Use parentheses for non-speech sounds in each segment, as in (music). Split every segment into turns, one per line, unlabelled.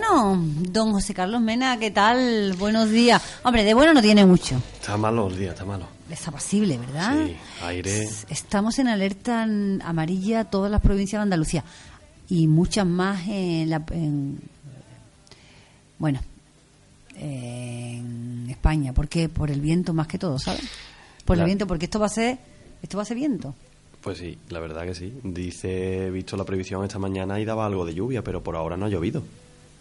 Bueno, don José Carlos Mena, ¿qué tal? Buenos días. Hombre, de bueno no tiene mucho.
Está malo el día, está malo.
Es apacible, ¿verdad?
Sí, aire.
Estamos en alerta en amarilla todas las provincias de Andalucía y muchas más en la. en- bueno, en España. ¿Por qué? Por el viento más que todo, ¿sabes? Por
La-
el viento, porque esto va a ser. Esto va a ser viento.
Pues sí, la verdad que sí. Dice, he visto la previsión esta mañana y daba algo de lluvia, pero por ahora no ha llovido.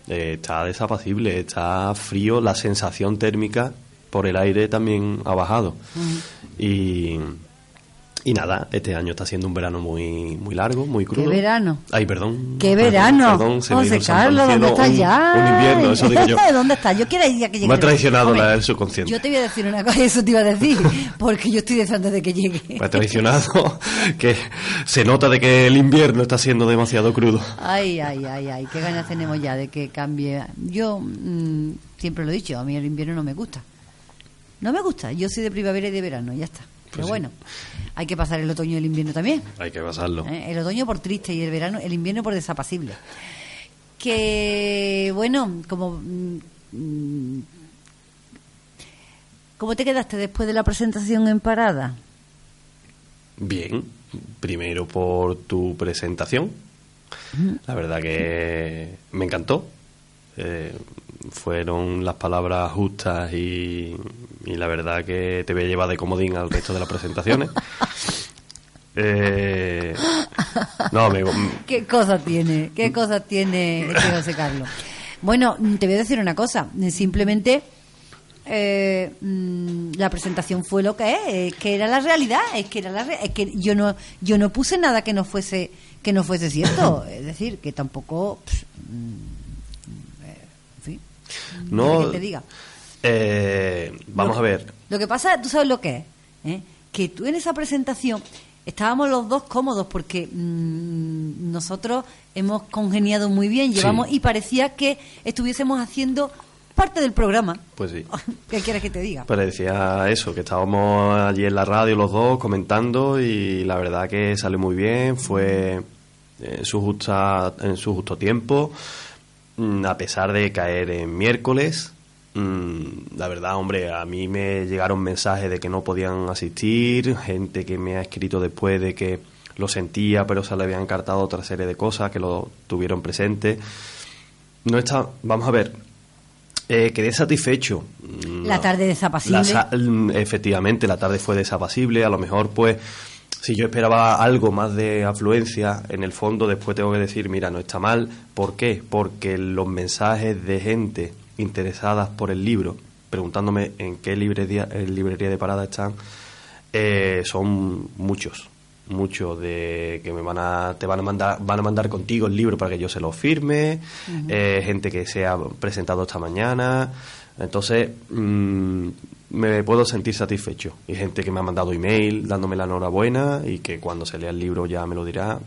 Eh, está desapacible, está frío, la sensación térmica por el aire también ha bajado. Y, y nada, este año está siendo un verano muy muy largo, muy crudo.
verano?
Ay, perdón.
¡Qué verano!
Perdón, se me
José
el al
Carlos, ¿dónde estás ya?
Un invierno, eso digo yo. (laughs)
¿Dónde estás? Yo quiero ir ya que llegue.
Me ha traicionado
Hombre,
la- el subconsciente.
Yo te voy a decir una cosa, eso te iba a decir, (laughs) porque yo estoy deseando de que llegue.
Me ha traicionado (laughs) que se nota de que el invierno está siendo demasiado crudo.
Ay, ay, ay, ay, qué ganas tenemos ya de que cambie. Yo mm, siempre lo he dicho, a mí el invierno no me gusta. No me gusta, yo soy de primavera y de verano, ya está. Pero
Pues sí.
bueno, hay que pasar el otoño y el invierno también.
Hay que pasarlo.
¿eh? El otoño por triste y el verano, el invierno por desapacible. Que bueno, como mm, ¿Cómo te quedaste después de la presentación en parada?
Bien, primero por tu presentación. La verdad que me encantó. Eh, fueron las palabras justas y, y la verdad que te voy a llevar de comodín al resto de las presentaciones. (laughs) Eh, no, me,
¿Qué cosa tiene? ¿Qué cosa tiene este José Carlos? Bueno, mm, te voy a decir una cosa. Simplemente eh, mm, la presentación fue lo que es, es que era la realidad, es que era la re- es que yo no yo no puse nada que no fuese que no fuese cierto, (laughs) es decir, que tampoco pff, mm, eh, en fin,
no,
que te diga.
eh, vamos a ver.
Lo que pasa, tú sabes lo que es, ¿eh? que tú en esa presentación estábamos los dos cómodos porque mm, nosotros hemos congeniado muy bien,
Sí.
llevamos y parecía que estuviésemos haciendo parte del programa.
Pues sí. (laughs)
¿Qué quieres que te diga?
Parecía eso, que estábamos allí en la radio los dos comentando y la verdad que salió muy bien, fue en su, justa, en su justo tiempo, a pesar de caer en miércoles. mm, La verdad, hombre, a mí me llegaron mensajes de que no podían asistir, gente que me ha escrito después de que lo sentía, pero se le habían encartado otra serie de cosas que lo tuvieron presente. No está, vamos a ver, eh, quedé satisfecho. Mm,
La tarde desapacible.
la mm, efectivamente, la tarde fue desapacible. A lo mejor, pues, si yo esperaba algo más de afluencia, en el fondo después tengo que decir, mira, no está mal. ¿Por qué? Porque los mensajes de gente interesadas por el libro, preguntándome en qué librería, en librería de parada están, eh, son muchos muchos de que me van a te van a mandar van a mandar contigo el libro para que yo se lo firme eh, gente que se ha presentado esta mañana entonces mm, me puedo sentir satisfecho y gente que me ha mandado email dándome la enhorabuena y que cuando se lea el libro ya me lo dirá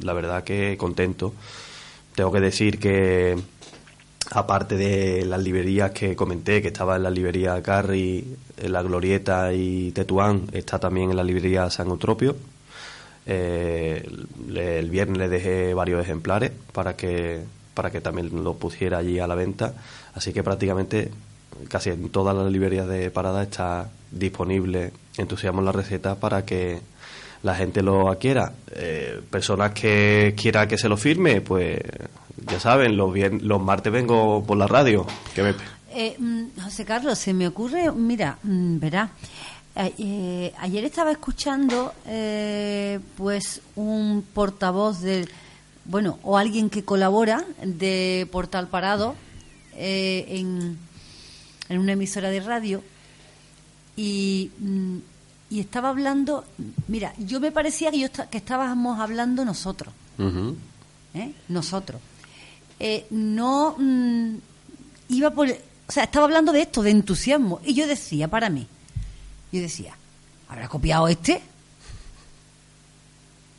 la verdad que contento tengo que decir que aparte de las librerías que comenté, que estaba en la librería Carri, la Glorieta y Tetuán, está también en la librería San Eutropio. Eh, el viernes le dejé varios ejemplares para que para que también lo pusiera allí a la venta. Así que prácticamente casi en todas las librerías de parada está disponible Entusiasmo en la receta para que la gente lo adquiera. Eh, personas que quiera que se lo firme, pues ya saben, los, vier- los martes vengo por la radio. Que me,
Eh, mm, José Carlos, se me ocurre, mira, mm, verá, eh, eh, ayer estaba escuchando eh, pues un portavoz del, bueno, o alguien que colabora de Portal Parado eh, en, en una emisora de radio y, mm, y estaba hablando, mira, yo me parecía que, yo que estábamos hablando nosotros. ¿eh? nosotros. Eh, no mm, iba por. O sea, estaba hablando de esto, de entusiasmo. Y yo decía, para mí, yo decía, ¿habrá copiado este?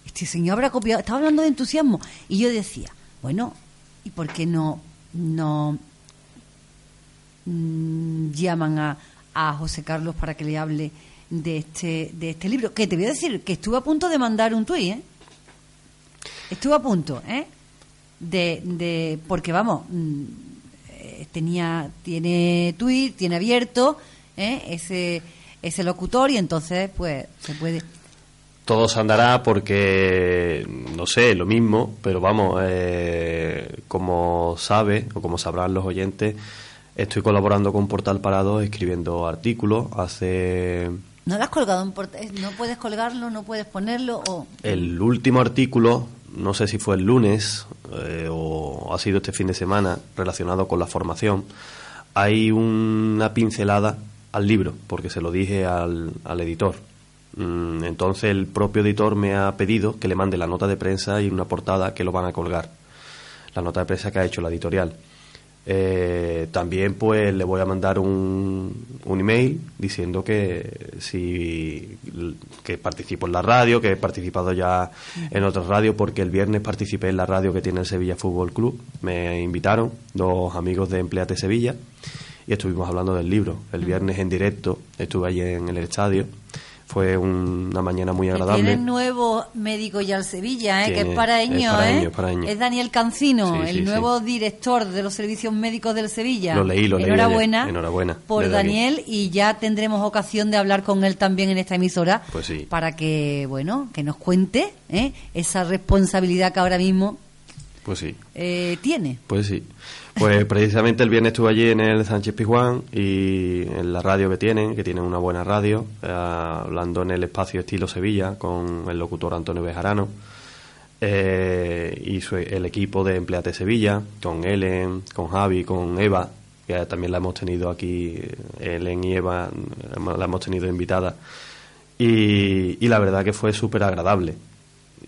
Este señor habrá copiado. Estaba hablando de entusiasmo. Y yo decía, bueno, ¿y por qué no, no mm, llaman a, a José Carlos para que le hable de este, de este libro? Que te voy a decir que estuve a punto de mandar un tuit, ¿eh? Estuve a punto, ¿eh? de, de porque vamos, mm, eh, tenía, tiene tweet, tiene abierto ¿eh? ese, ese locutor y entonces pues se puede
todo se andará porque, no sé, lo mismo, pero vamos, eh, como sabe o como sabrán los oyentes, estoy colaborando con Portal Parado escribiendo artículos. Hace.
¿No lo has colgado en Portal? ¿No puedes colgarlo? ¿No puedes ponerlo? O...
El último artículo, no sé si fue el lunes eh, o ha sido este fin de semana, relacionado con la formación, hay una pincelada al libro, porque se lo dije al, al editor Mm, entonces el propio editor me ha pedido que le mande la nota de prensa y una portada que lo van a colgar. La nota de prensa que ha hecho la editorial. Eh, también pues le voy a mandar un, un email diciendo que si que participo en la radio, que he participado ya en otra radio porque el viernes participé en la radio que tiene el Sevilla Fútbol Club. Me invitaron dos amigos de Empleate Sevilla y estuvimos hablando del libro. El viernes en directo estuve allí en el estadio fue una mañana muy agradable.
Tiene nuevo médico ya al Sevilla, ¿eh? que es paraño, ¿eh? Es Daniel Cancino, el nuevo director de los servicios médicos del Sevilla.
Lo leí, lo
leí. Enhorabuena, enhorabuena por Daniel y ya tendremos ocasión de hablar con él también en esta emisora.
Pues sí.
Para que, bueno, que nos cuente ¿eh? esa responsabilidad que ahora mismo
pues sí.
Eh, tiene.
Pues sí. Pues (laughs) precisamente el viernes estuve allí en el Sánchez Pizjuán y en la radio que tienen, que tienen una buena radio, eh, hablando en el espacio estilo Sevilla con el locutor Antonio Bejarano eh, y el equipo de Empleate Sevilla, con Ellen, con Javi, con Eva, que también la hemos tenido aquí, Ellen y Eva, la hemos tenido invitada. Y, y la verdad que fue súper agradable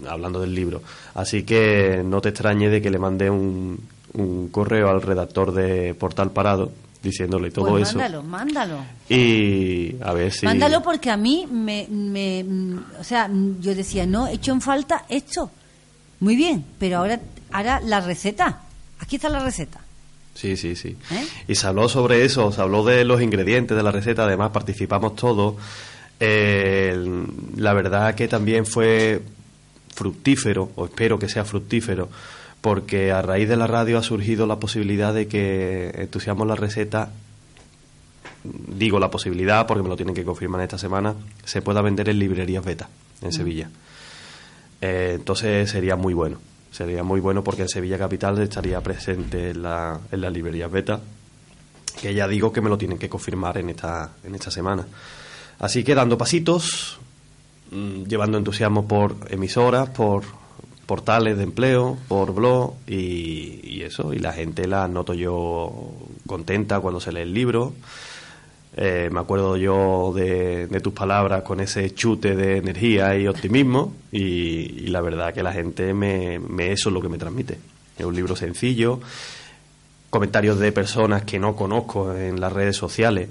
hablando del libro. Así que no te extrañe de que le mandé un, un correo al redactor de Portal Parado diciéndole todo
pues
eso.
Mándalo, mándalo.
Y a ver si.
Mándalo porque a mí me, me. O sea, yo decía, no, he hecho en falta esto. Muy bien, pero ahora, ahora la receta. Aquí está la receta.
Sí, sí, sí. ¿Eh? Y se habló sobre eso, se habló de los ingredientes de la receta, además participamos todos. la verdad que también fue fructífero, o espero que sea fructífero, porque a raíz de la radio ha surgido la posibilidad de que entusiasmo la receta. Digo la posibilidad porque me lo tienen que confirmar esta semana. Se pueda vender en librerías beta en Sevilla. Eh, entonces sería muy bueno. Sería muy bueno porque en Sevilla capital estaría presente en la, en las librerías beta que ya digo que me lo tienen que confirmar en esta en esta semana. Así que dando pasitos mm, llevando entusiasmo por emisoras por portales de empleo, por blog y, eso, y la gente la noto yo contenta cuando se lee el libro. Eh, me acuerdo yo de, tus palabras con ese chute de energía y optimismo y, la verdad que la gente me, me, eso es lo que me transmite. Es un libro sencillo, comentarios de personas que no conozco en las redes sociales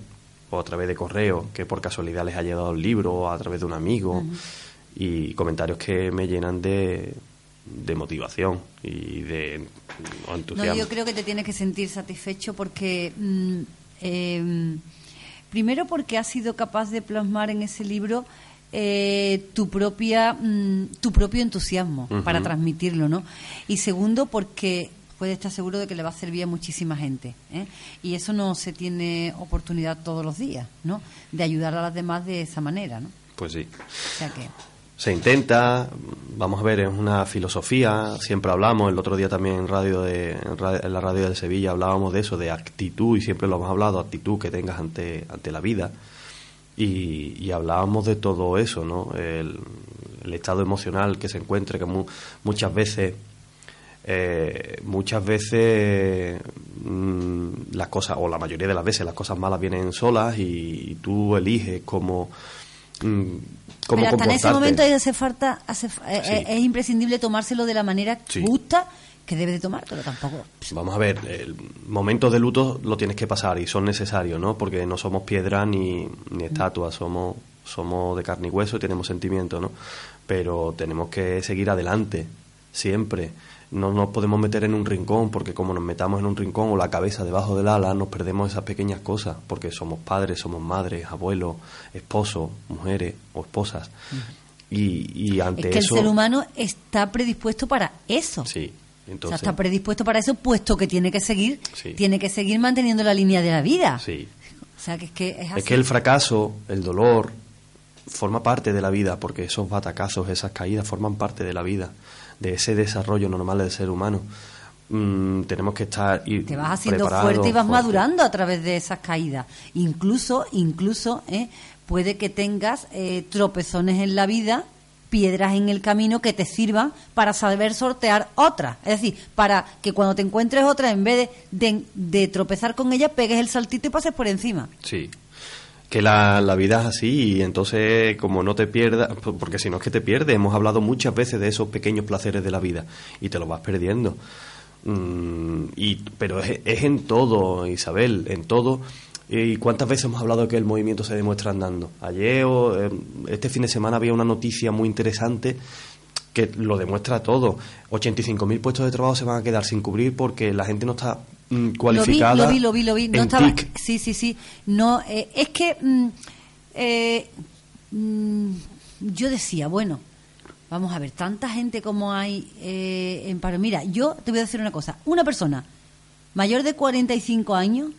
a través de correo, que por casualidad les ha llegado el libro o a través de un amigo y comentarios que me llenan de, de motivación y de entusiasmo.
No, yo creo que te tienes que sentir satisfecho porque mm, em, primero porque has sido capaz de plasmar en ese libro eh, tu propia mm, tu propio entusiasmo para transmitirlo, ¿no? Y segundo porque puedes estar seguro de que le va a servir a muchísima gente. ¿eh? Y eso no se tiene oportunidad todos los días, ¿no? De ayudar a las demás de esa manera, ¿no?
Pues sí.
O sea que
se intenta, vamos a ver, es una filosofía, siempre hablamos, el otro día también en, radio de, en, la radio de Sevilla hablábamos de eso, de actitud, y siempre lo hemos hablado, actitud que tengas ante, ante la vida, y, hablábamos de todo eso, ¿no? El, estado emocional que se encuentre, que muchas veces, eh, muchas veces mm, las cosas, o la mayoría de las veces las cosas malas vienen solas y, tú eliges cómo... Mm,
pero hasta en ese momento hace falta, hace, eh, eh, es imprescindible tomárselo de la manera justa que debe de tomártelo tampoco.
Vamos a ver, el momento de luto lo tienes que pasar y son necesarios, ¿no? Porque no somos piedra ni, ni estatuas, somos, somos de carne y hueso y tenemos sentimientos, ¿no? Pero tenemos que seguir adelante, siempre no nos podemos meter en un rincón porque como nos metamos en un rincón o la cabeza debajo del ala nos perdemos esas pequeñas cosas porque somos padres, somos madres, abuelos, esposos, mujeres o esposas. y, y, ante
es que el ser humano está predispuesto para eso.
Sí. Entonces,
o sea, está predispuesto para eso, puesto que tiene que seguir,
Sí.
tiene que seguir manteniendo la línea de la vida.
sí.
O sea, que es que es así.
Es que el fracaso, el dolor, forma parte de la vida, porque esos batacazos, esas caídas forman parte de la vida, de ese desarrollo normal del ser humano. Mm, tenemos que estar y
te vas haciendo fuerte y vas madurando a través de esas caídas. Incluso, incluso, ¿eh? puede que tengas eh, tropezones en la vida, piedras en el camino que te sirvan para saber sortear otras. Es decir, para que cuando te encuentres otra, en vez de, de- de tropezar con ella, pegues el saltito y pases por encima.
Sí. Que la, la vida es así y entonces como no te pierdas, porque si no es que te pierdes, hemos hablado muchas veces de esos pequeños placeres de la vida y te los vas perdiendo. Mm, y, pero es, es en todo, Isabel, en todo. ¿Y cuántas veces hemos hablado que el movimiento se demuestra andando? Ayer o eh, este fin de semana había una noticia muy interesante que lo demuestra todo. 85.000 puestos de trabajo se van a quedar sin cubrir porque la gente no está mm, cualificada.
Lo vi, lo vi, lo vi, lo vi. No estaba,
TIC.
sí, sí, sí. No, eh, es que mm, eh, mm, yo decía, bueno, vamos a ver, tanta gente como hay eh, en paro. Mira, yo te voy a decir una cosa. Una persona mayor de 45 años,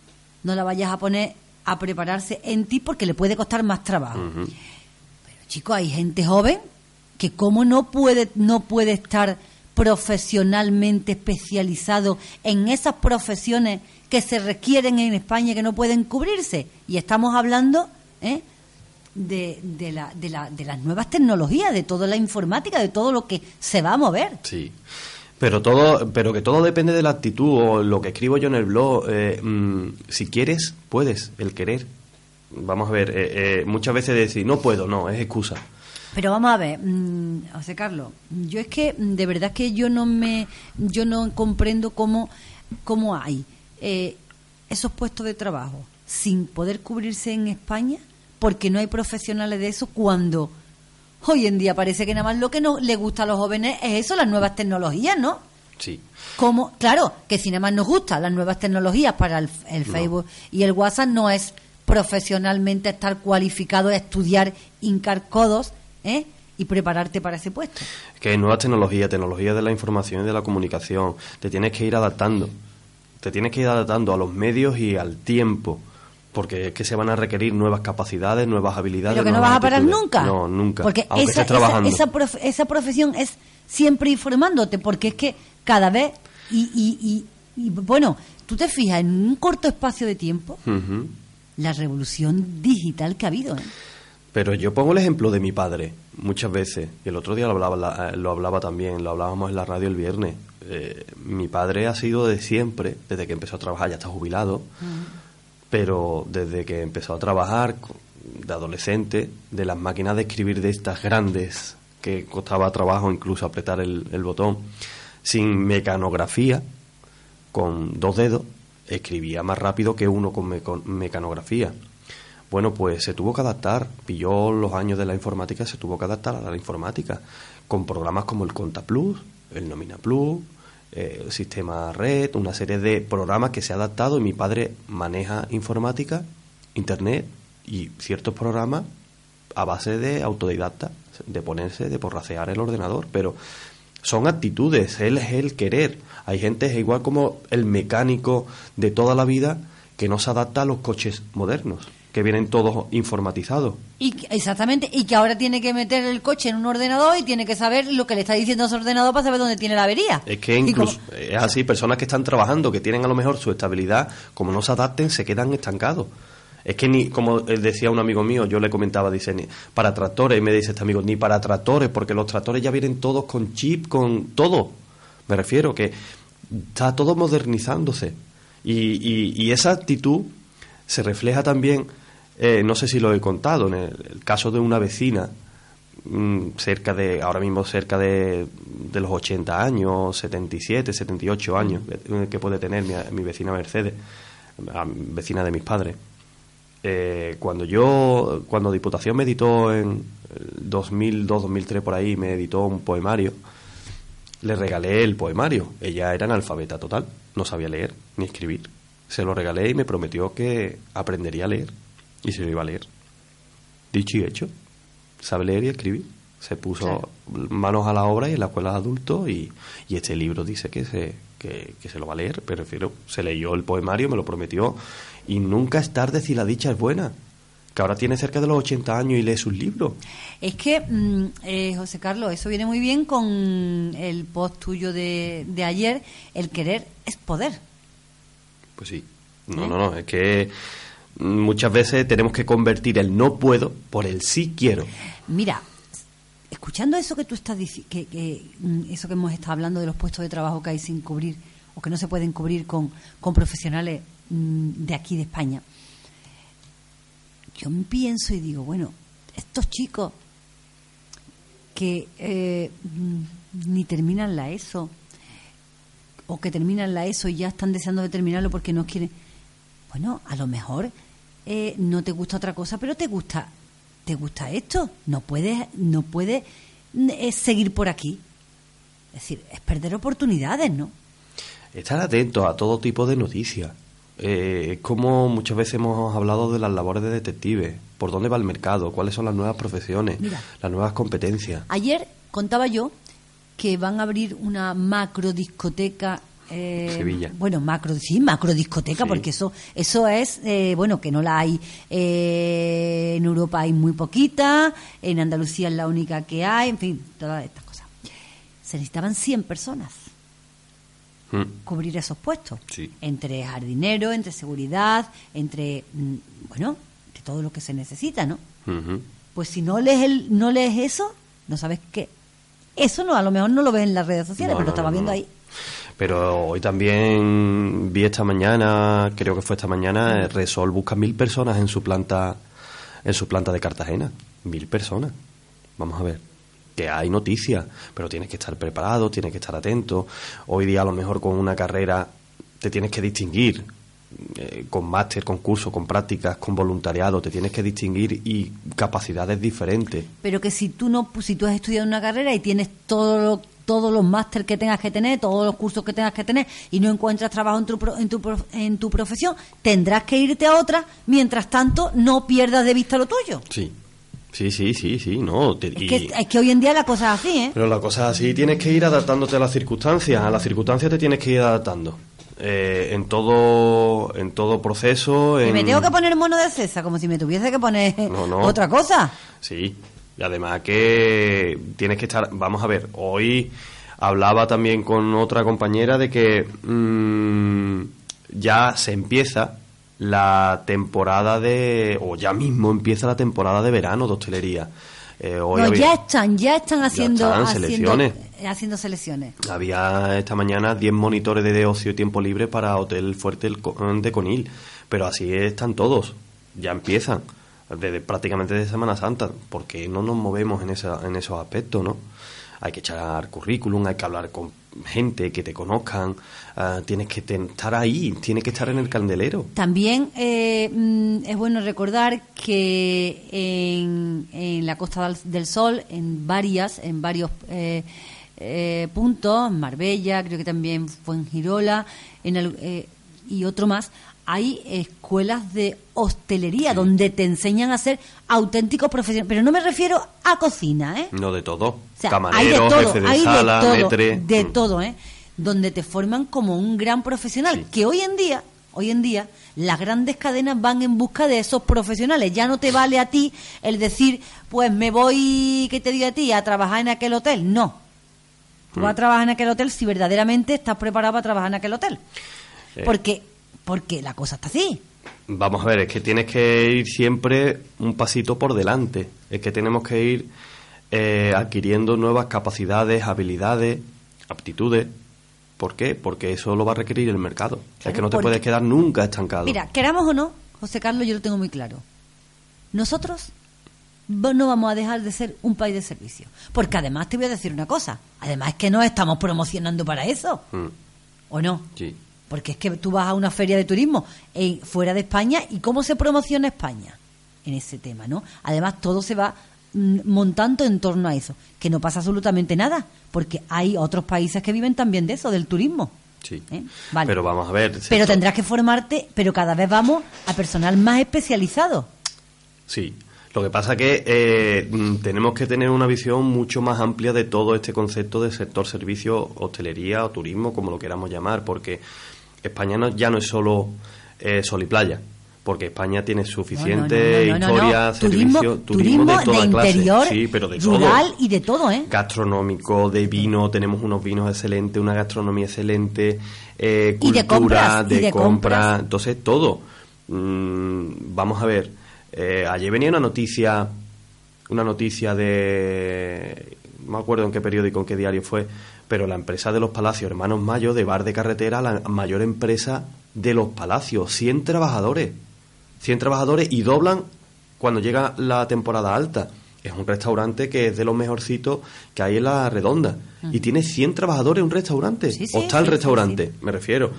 no la vayas a poner a prepararse en ti porque le puede costar más trabajo.
Ujú.
Chicos, hay gente joven que cómo no puede no puede estar profesionalmente especializado en esas profesiones que se requieren en España que no pueden cubrirse. Y estamos hablando ¿eh? de, de, la, de, la, de las nuevas tecnologías, de toda la informática, de todo lo que se va a mover.
Sí. Pero todo, pero que todo depende de la actitud o lo que escribo yo en el blog. eh, mm, si quieres, puedes, el querer. Vamos a ver, eh, eh, muchas veces decir no puedo, no, es excusa.
Pero vamos a ver, mm, José Carlos, yo es que mm, de verdad que yo no me, yo no comprendo cómo, cómo hay eh, esos puestos de trabajo sin poder cubrirse en España porque no hay profesionales de eso cuando hoy en día parece que nada más lo que no le gusta a los jóvenes es eso, las nuevas tecnologías, ¿no?
Sí.
Como, claro, que si nada más nos gustan las nuevas tecnologías para el, el
No.
Facebook y el WhatsApp no es profesionalmente estar cualificado, estudiar, hincar codos ¿eh? y prepararte para ese puesto.
Que hay nuevas tecnologías, tecnologías de la información y de la comunicación. Te tienes que ir adaptando. Te tienes que ir adaptando a los medios y al tiempo. Porque es que se van a requerir nuevas capacidades, nuevas habilidades.
Pero que no vas a parar nunca.
No, nunca.
Porque esa, esa, esa, prof- esa profesión es siempre informándote, porque es que cada vez, y, y, y, y, bueno, tú te fijas en un corto espacio de tiempo, la revolución digital que ha habido. ¿eh?
Pero yo pongo el ejemplo de mi padre muchas veces, y el otro día lo hablaba, la- eh, lo hablaba también, lo hablábamos en la radio el viernes. Eh, mi padre ha sido de siempre, desde que empezó a trabajar, ya está jubilado, pero desde que empezó a trabajar de adolescente, de las máquinas de escribir de estas grandes, que costaba trabajo incluso apretar el, el botón, sin mecanografía, con dos dedos, escribía más rápido que uno con mecanografía. Bueno, pues se tuvo que adaptar, pilló los años de la informática, se tuvo que adaptar a la informática, con programas como el Conta Plus, el Nomina Plus, eh, el Sistema Red, una serie de programas que se ha adaptado y mi padre maneja informática, internet y ciertos programas a base de autodidacta, de ponerse, de porracear el ordenador, pero son actitudes, él es el querer. Hay gente, es igual como el mecánico de toda la vida, que no se adapta a los coches modernos, que vienen todos informatizados.
Y, exactamente, y que ahora tiene que meter el coche en un ordenador y tiene que saber lo que le está diciendo ese ordenador para saber dónde tiene la avería.
Es que
Y como-
incluso es así, personas que están trabajando, que tienen a lo mejor su estabilidad, como no se adapten, se quedan estancados. Es que ni, como decía un amigo mío, yo le comentaba, dice, ni- para tractores, me dice este amigo, ni para tractores, porque los tractores ya vienen todos con chip, con todo. Me refiero que está todo modernizándose. Y, y- y esa actitud se refleja también, eh, no sé si lo he contado, en el, el caso de una vecina, mm, cerca de, ahora mismo cerca de, de los 80 años, 77, 78 años, eh, que puede tener mi, mi vecina Mercedes, vecina de mis padres. Eh, cuando yo, cuando Diputación me editó en el 2002, 2003 por ahí, me editó un poemario, le regalé el poemario. Ella era analfabeta total, no sabía leer ni escribir. Se lo regalé y me prometió que aprendería a leer y se lo iba a leer. Dicho y hecho, sabe leer y escribir. Se puso manos a la obra y en la escuela de adultos y, y este libro dice que se, que, que se lo va a leer, pero refiero, se leyó el poemario, me lo prometió y nunca es tarde si la dicha es buena que ahora tiene cerca de los 80 años y lee sus libros.
Es que, mm, eh, José Carlos, eso viene muy bien con el post tuyo de, de ayer, el querer es poder.
Pues sí. No, no, no, es que muchas veces tenemos que convertir el no puedo por el sí quiero.
Mira, escuchando eso que tú estás diciendo, que, que, mm, eso que hemos estado hablando de los puestos de trabajo que hay sin cubrir o que no se pueden cubrir con, con profesionales mm, de aquí de España, yo pienso y digo, bueno, estos chicos que eh, mm, ni terminan la ESO o que terminan la ESO y ya están deseando de terminarlo porque no quieren, bueno, a lo mejor eh, no te gusta otra cosa, pero te gusta, te gusta esto, no puedes, no puedes eh, seguir por aquí. Es decir, es perder oportunidades, ¿no?
Estar atento a todo tipo de noticias. Eh, como muchas veces hemos hablado de las labores de detectives, por dónde va el mercado, cuáles son las nuevas profesiones,
Mira.
las nuevas competencias.
Ayer contaba yo que van a abrir una macro discoteca. eh,
Sevilla.
Bueno, macro, sí, macro discoteca,
Sí.
porque eso, eso es, eh, bueno, que no la hay. eh, en Europa hay muy poquita, en Andalucía es la única que hay, en fin, todas estas cosas. Se necesitaban 100 personas
Mm,
cubrir esos puestos.
Sí.
Entre jardinero, entre seguridad, entre, mm, bueno, de todo lo que se necesita, ¿no? Pues si no lees, el, no lees eso, no sabes qué. Eso no, a lo mejor no lo ves en las redes sociales,
No,
pero lo estaba viendo ahí.
Pero hoy también vi esta mañana, creo que fue esta mañana, eh, Resol busca mil personas en su planta, en su planta de Cartagena. Mil personas. Vamos a ver. Que hay noticias, pero tienes que estar preparado, tienes que estar atento. Hoy día a lo mejor con una carrera te tienes que distinguir. Eh, con máster, con curso, con prácticas, con voluntariado, te tienes que distinguir y capacidades diferentes.
Pero que si tú no, si tú has estudiado una carrera y tienes todo lo- todos los máster que tengas que tener, todos los cursos que tengas que tener y no encuentras trabajo en tu, en tu, en tu profesión, tendrás que irte a otra. Mientras tanto, no pierdas de vista lo tuyo.
Sí, sí, sí, sí, sí, no. te-
Es
y-
que, es que hoy en día la cosa es así, ¿eh?
Pero la cosa es así, tienes que ir adaptándote a las circunstancias, a las circunstancias te tienes que ir adaptando. Eh, en todo en todo proceso. En...
me tengo que poner mono de César, como si me tuviese que poner
No, no.
otra cosa.
Sí, y además que tienes que estar. Vamos a ver, hoy hablaba también con otra compañera de que mm, ya se empieza la temporada de. o ya mismo empieza la temporada de verano de hostelería. Eh, hoy
No,
había-
ya están, ya están haciendo,
están
haciendo,
selecciones.
Eh, haciendo selecciones.
Había esta mañana 10 monitores de ocio y tiempo libre para Hotel Fuerte Co- de Conil, pero así están todos, ya empiezan, desde, prácticamente de Semana Santa, porque no nos movemos en, esa, en esos aspectos, ¿no? Hay que echar currículum, hay que hablar con gente que te conozcan, ah, tienes que estar ahí, tienes que estar en el candelero.
También eh, mm, es bueno recordar que en, en la Costa del, del Sol, en varias, en varios eh, eh, puntos, Marbella, creo que también fue en Girola, en al- eh, y otro más, hay escuelas de hostelería donde te enseñan a ser auténticos profesionales. Pero no me refiero a cocina, ¿eh?
No de todo,
O sea,
camarero,
hay de todo,
jefe de
hay
sala,
de todo,
metre,
de
mm.
todo, ¿eh? Donde te forman como un gran profesional,
Sí.
que hoy en día, hoy en día, las grandes cadenas van en busca de esos profesionales. Ya no te vale a ti el decir, pues me voy, ¿qué te digo a ti? A trabajar en aquel hotel. No. Tú
Mm.
vas a trabajar en aquel hotel si verdaderamente estás preparado para trabajar en aquel hotel.
Eh.
Porque, porque la cosa está así.
Vamos a ver, es que tienes que ir siempre un pasito por delante. Es que tenemos que ir eh, adquiriendo nuevas capacidades, habilidades, aptitudes. ¿Por qué? Porque eso lo va a requerir el mercado. es que no te puedes quedar nunca estancado.
Mira, queramos o no, José Carlos, yo lo tengo muy claro. Nosotros no vamos a dejar de ser un país de servicio. Porque además te voy a decir una cosa. Además es que no estamos promocionando para eso.
Mm,
¿O no?
sí.
Porque es que tú vas a una feria de turismo en- fuera de España y cómo se promociona España en ese tema, ¿no? Además todo se va mm, montando en torno a eso, que no pasa absolutamente nada, porque hay otros países que viven también de eso, del turismo.
Sí.
¿eh? Vale.
Pero vamos a ver.
Pero tendrás que formarte, pero cada vez vamos a personal más especializado.
Sí. Lo que pasa que eh, mm, tenemos que tener una visión mucho más amplia de todo este concepto del sector servicio, hostelería o turismo, como lo queramos llamar, porque España no, ya no es solo eh, sol y playa porque España tiene suficiente historia, servicio, turismo, de toda
interior,
sí, pero de
rural y de todo, ¿eh?
Gastronómico, de vino, tenemos unos vinos excelentes, una gastronomía excelente, eh, cultura, de, compra, entonces todo. Mm, vamos a ver, eh, ayer venía una noticia, una noticia de, no me acuerdo en qué periódico, en qué diario fue, pero la empresa de los Palacios Hermanos Mayo de Bar de Carretera, la mayor empresa de los Palacios, 100 trabajadores. 100 trabajadores y doblan cuando llega la temporada alta. Es un restaurante que es de los mejorcitos que hay en la redonda. Y tiene 100 trabajadores un restaurante. o está el restaurante, me refiero.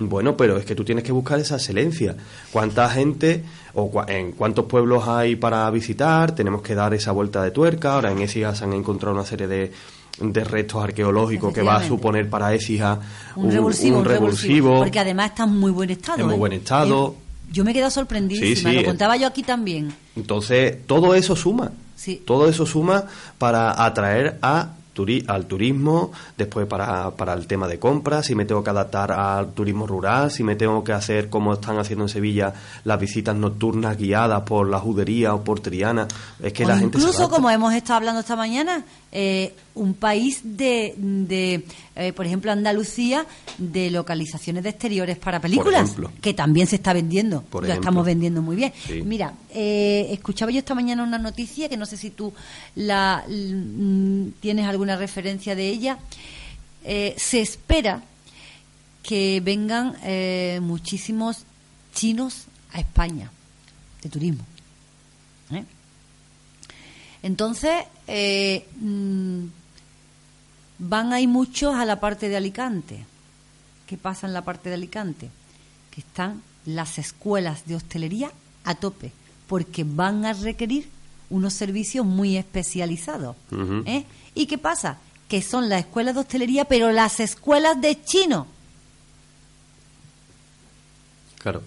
Bueno, pero es que tú tienes que buscar esa excelencia. ¿Cuánta gente o en cuántos pueblos hay para visitar? Tenemos que dar esa vuelta de tuerca. Ahora en Écija se han encontrado una serie de, de restos arqueológicos que va a suponer para Écija
un, revulsivo, Porque además está en muy buen estado.
En muy
¿eh?
buen estado.
Yo me he quedado sorprendida, lo contaba yo aquí también.
Entonces, todo eso suma. Todo eso suma para atraer a al turismo, después para, para el tema de compras, si me tengo que adaptar al turismo rural, si me tengo que hacer como están haciendo en Sevilla las visitas nocturnas guiadas por la judería o por Triana. Es que la gente
incluso como hemos estado hablando esta mañana, eh, un país de, de eh, por ejemplo, Andalucía, de localizaciones de exteriores para películas, que también se está vendiendo, lo estamos vendiendo muy bien. Mira, eh, escuchaba yo esta mañana una noticia que no sé si tú la mm, tienes alguna referencia de ella. se espera que vengan muchísimos chinos a España de turismo. Entonces, eh, mm, van ir muchos a la parte de Alicante. ¿Qué pasa en la parte de Alicante? Que están las escuelas de hostelería a tope, porque van a requerir unos servicios muy especializados. ¿eh? ¿Y qué pasa? Que son las escuelas de hostelería, pero las escuelas de chino.
Claro.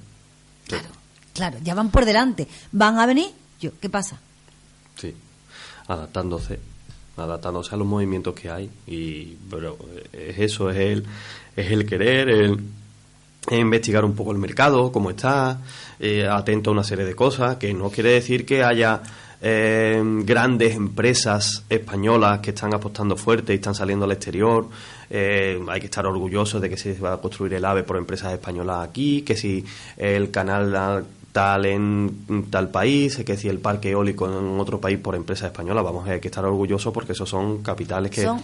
Claro, claro, ya van por delante. ¿Van a venir? Yo, ¿Qué pasa?
Sí adaptándose, adaptándose a los movimientos que hay. Y, pero es eso, es el, es el querer, el, investigar un poco el mercado, cómo está, eh, atento a una serie de cosas, que no quiere decir que haya eh, grandes empresas españolas que están apostando fuerte y están saliendo al exterior. Eh, hay que estar orgullosos de que se va a construir el AVE por empresas españolas aquí, que si el canal tal en tal país, que si el parque eólico en otro país por empresa española, vamos a que estar orgullosos porque esos son capitales que...
Son,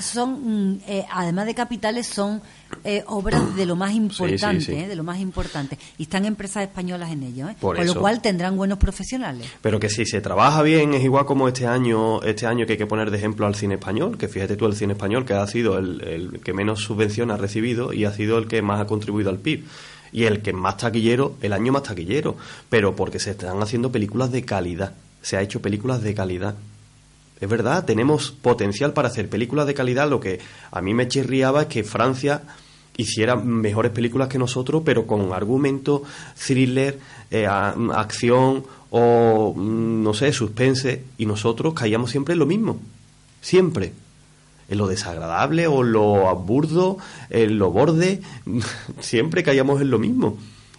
son mm, eh, además de capitales, son eh, obras de lo más importante, eh, de lo más importante. Y están empresas españolas en ello, por con lo cual tendrán buenos profesionales.
Pero que si se trabaja bien es igual como este año, este año que hay que poner de ejemplo al cine español, que fíjate tú el cine español que ha sido el, el que menos subvención ha recibido y ha sido el que más ha contribuido al PIB y el que más taquillero, el año más taquillero, pero porque se están haciendo películas de calidad, se ha hecho películas de calidad. Es verdad, tenemos potencial para hacer películas de calidad, lo que a mí me chirriaba es que Francia hiciera mejores películas que nosotros, pero con argumento, thriller, eh, acción o, mm, no sé, suspense, y nosotros caíamos siempre en lo mismo, siempre en lo desagradable o lo aburdo, en lo borde, (laughs) siempre caíamos en lo mismo.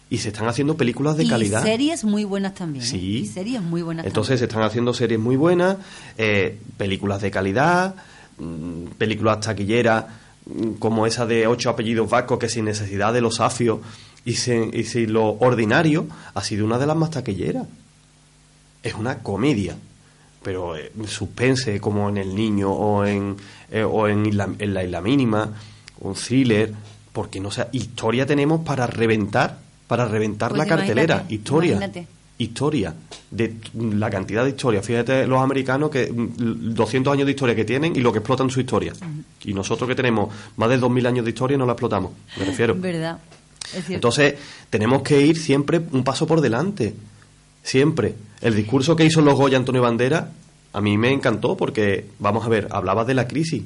Y se están haciendo películas de calidad.
Y series muy buenas también. ¿eh?
Sí.
Y series muy buenas
Entonces se están haciendo series muy buenas, eh, películas de calidad, mm, películas taquilleras mm, como esa de ocho apellidos vascos que sin necesidad de los afios y sin, y sin lo ordinario ha sido una de las más taquilleras. Es una comedia pero eh, suspense como en El Niño o en, eh, o en, la, en La Isla Mínima, un thriller, porque no sea, historia tenemos para reventar, para reventar la pues cartelera, historia. Historia, de la cantidad de historia. Fíjate los americanos que 200 mm, años de historia que tienen y lo que explotan su historia. Y nosotros que tenemos más de 2000 años de historia no la explotamos, me refiero.
Verdad.
Entonces, tenemos que ir siempre un paso por delante siempre. El discurso que hizo los Goya Antonio Bandera a mí me encantó porque, vamos a ver, hablaba de la crisis,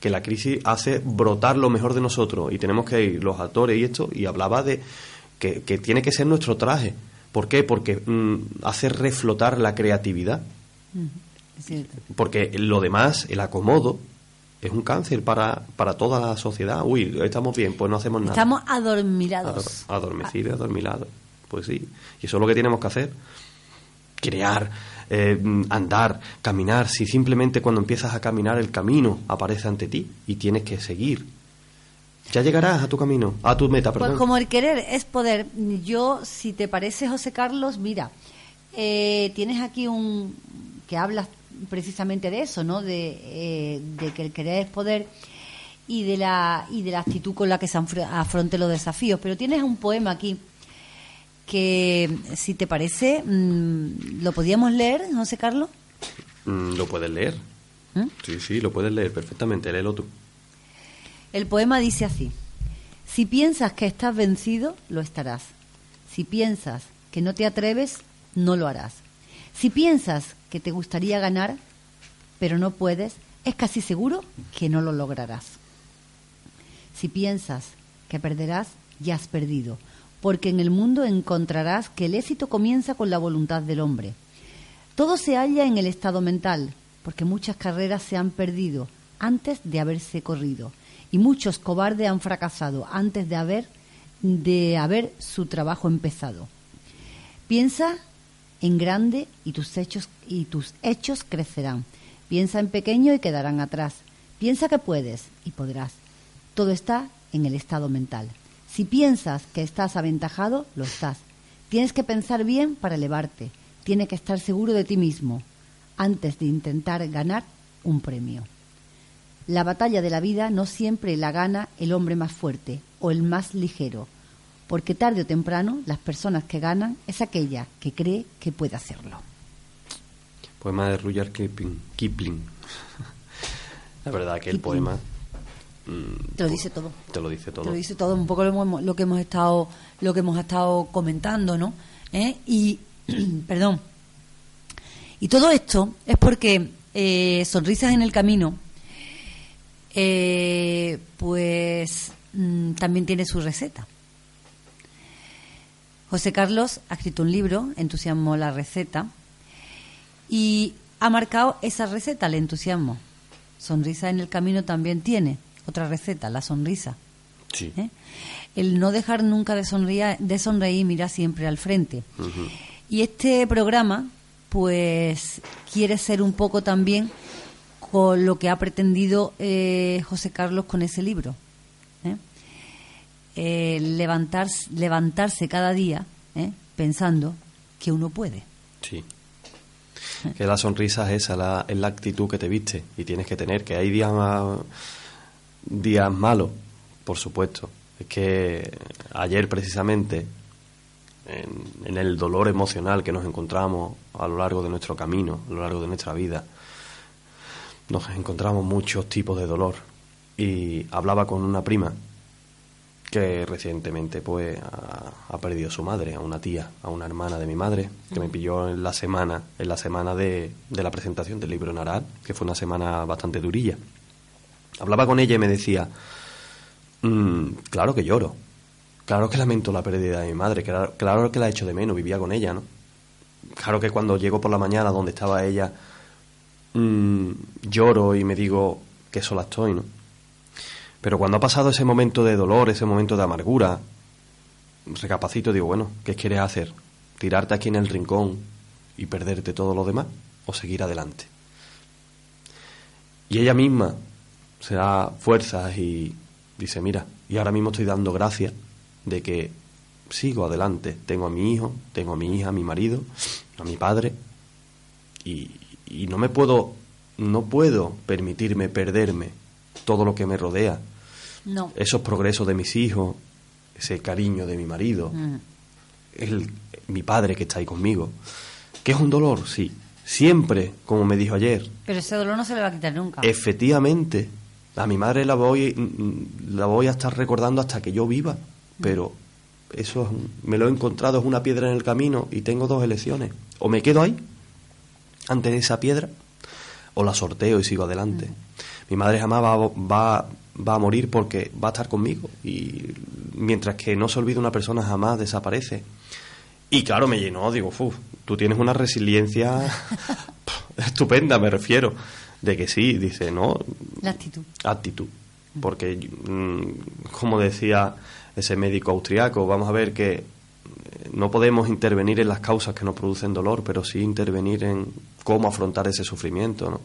que la crisis hace brotar lo mejor de nosotros y tenemos que ir los actores y esto, y hablaba de que, que tiene que ser nuestro traje ¿Por qué? Porque mm, hace reflotar la creatividad. Porque lo demás, el acomodo, es un cáncer para, para toda la sociedad. Uy, estamos bien, pues no hacemos nada.
Estamos adormilados.
adormecidos, adormilados. Pues sí. Y eso es lo que tenemos que hacer. Crear, eh, andar, caminar. Si simplemente cuando empiezas a caminar el camino aparece ante ti y tienes que seguir. Ya llegarás a tu camino, a tu meta,
Pues como el querer es poder. Yo, si te parece, José Carlos, mira, eh, tienes aquí un que hablas precisamente de eso, ¿no? Eh, de, que el querer es poder y de la y de la actitud con la que se afronte los desafíos. Pero tienes un poema aquí que, si te parece, mm, lo podíamos leer, José Carlos.
Mm, lo puedes leer. ¿Mm? Sí, sí, lo puedes leer perfectamente. Léelo tú.
El poema dice así: Si piensas que estás vencido, lo estarás. Si piensas que no te atreves, no lo harás. Si piensas que te gustaría ganar, pero no puedes, es casi seguro que no lo lograrás. Si piensas que perderás, ya has perdido, porque en el mundo encontrarás que el éxito comienza con la voluntad del hombre. Todo se halla en el estado mental, porque muchas carreras se han perdido antes de haberse corrido y muchos cobardes han fracasado antes de haber de haber su trabajo empezado. Piensa en grande y tus hechos y tus hechos crecerán. Piensa en pequeño y quedarán atrás. Piensa que puedes y podrás. Todo está en el estado mental. Si piensas que estás aventajado, lo estás. Tienes que pensar bien para elevarte. Tienes que estar seguro de ti mismo antes de intentar ganar un premio. La batalla de la vida no siempre la gana el hombre más fuerte o el más ligero, porque tarde o temprano las personas que ganan es aquella que cree que puede hacerlo.
Poema de Rudyard Kipling. (laughs) la verdad que el poema
te lo dice todo.
Te lo dice todo.
Te lo dice todo, un poco lo, que hemos estado lo que hemos estado comentando, ¿no? ¿Eh? Y (clears throat) perdón. Y todo esto es porque eh, sonrisas en el camino, eh, pues mm, también tiene su receta. José Carlos ha escrito un libro, Entusiasmo la receta, y ha marcado esa receta, el entusiasmo. Sonrisa en el camino también tiene otra receta, la sonrisa.
Sí.
¿Eh? El no dejar nunca de sonreír, de sonreír mira siempre al frente. Y este programa, pues, quiere ser un poco también con lo que ha pretendido eh, José Carlos con ese libro. ¿eh? eh, levantarse, levantarse cada día ¿eh? pensando que uno puede.
Sí. Que la sonrisa es esa, la, es la actitud que te viste y tienes que tener. Que hay días, días malos, por supuesto. Es que ayer precisamente, en, el dolor emocional que nos encontramos a lo largo de nuestro camino, a lo largo de nuestra vida, nos encontramos muchos tipos de dolor. Y hablaba con una prima que recientemente pues ha, perdido a su madre, a una tía, a una hermana de mi madre, que me pilló en la semana, en la semana de, de la presentación del libro Naral, que fue una semana bastante durilla. Hablaba con ella y me decía, mm, claro que lloro, claro que lamento la pérdida de mi madre, claro, que la echo de menos, vivía con ella, ¿no? Claro que cuando llego por la mañana donde estaba ella, mm, lloro y me digo que sola estoy, ¿no? Pero cuando ha pasado ese momento de dolor, ese momento de amargura, recapacito y digo, bueno, ¿qué quieres hacer? ¿Tirarte aquí en el rincón y perderte todo lo demás? ¿O seguir adelante? Y ella misma se da fuerzas y dice, mira, y ahora mismo estoy dando gracias de que sigo adelante. Tengo a mi hijo, tengo a mi hija, a mi marido, a mi padre, y, y no me puedo, no puedo permitirme perderme todo lo que me rodea
no.
Esos progresos de mis hijos, ese cariño de mi marido, el, mi padre que está ahí conmigo. ¿Que es un dolor? Sí. Siempre, como me dijo ayer.
Pero ese dolor no se le va a quitar nunca.
Efectivamente. A mi madre la voy, la voy a estar recordando hasta que yo viva. Pero eso me lo he encontrado, es una piedra en el camino y tengo dos elecciones. O me quedo ahí, ante esa piedra, o la sorteo y sigo adelante. Mi madre jamás va, va a morir porque va a estar conmigo. Y mientras que no se olvida una persona jamás desaparece. Y claro, me llenó, digo, Uf, tú tienes una resiliencia (laughs) (laughs) estupenda, me refiero. De que sí, dice, ¿no?
La actitud.
Actitud. Porque, mm, como decía ese médico austriaco, vamos a ver que eh, no podemos intervenir en las causas que nos producen dolor, pero sí intervenir en cómo afrontar ese sufrimiento, ¿no?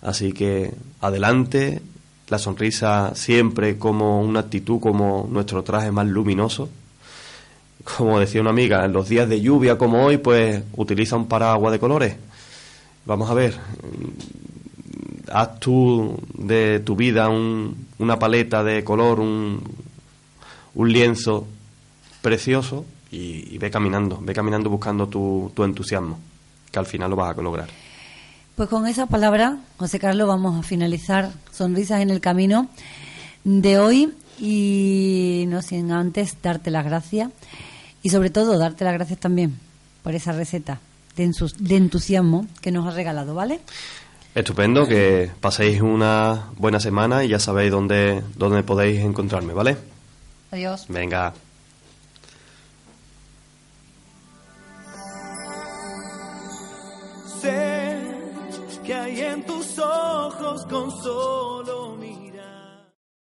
Así que adelante, la sonrisa siempre como una actitud, como nuestro traje más luminoso. Como decía una amiga, en los días de lluvia como hoy, pues utiliza un paraguas de colores. Vamos a ver, haz tú de tu vida una paleta de color, un, un lienzo precioso y, ve caminando, ve caminando buscando tu, tu entusiasmo, que al final lo vas a lograr.
Pues con esa palabra, José Carlos, vamos a finalizar Sonrisas en el Camino de hoy y no sin antes darte las gracias y sobre todo darte las gracias también por esa receta de entusiasmo que nos has regalado, ¿vale?
Estupendo, que paséis una buena semana y ya sabéis dónde, dónde podéis encontrarme, ¿vale?
Adiós.
Venga.
Sé que hay en tus ojos con sol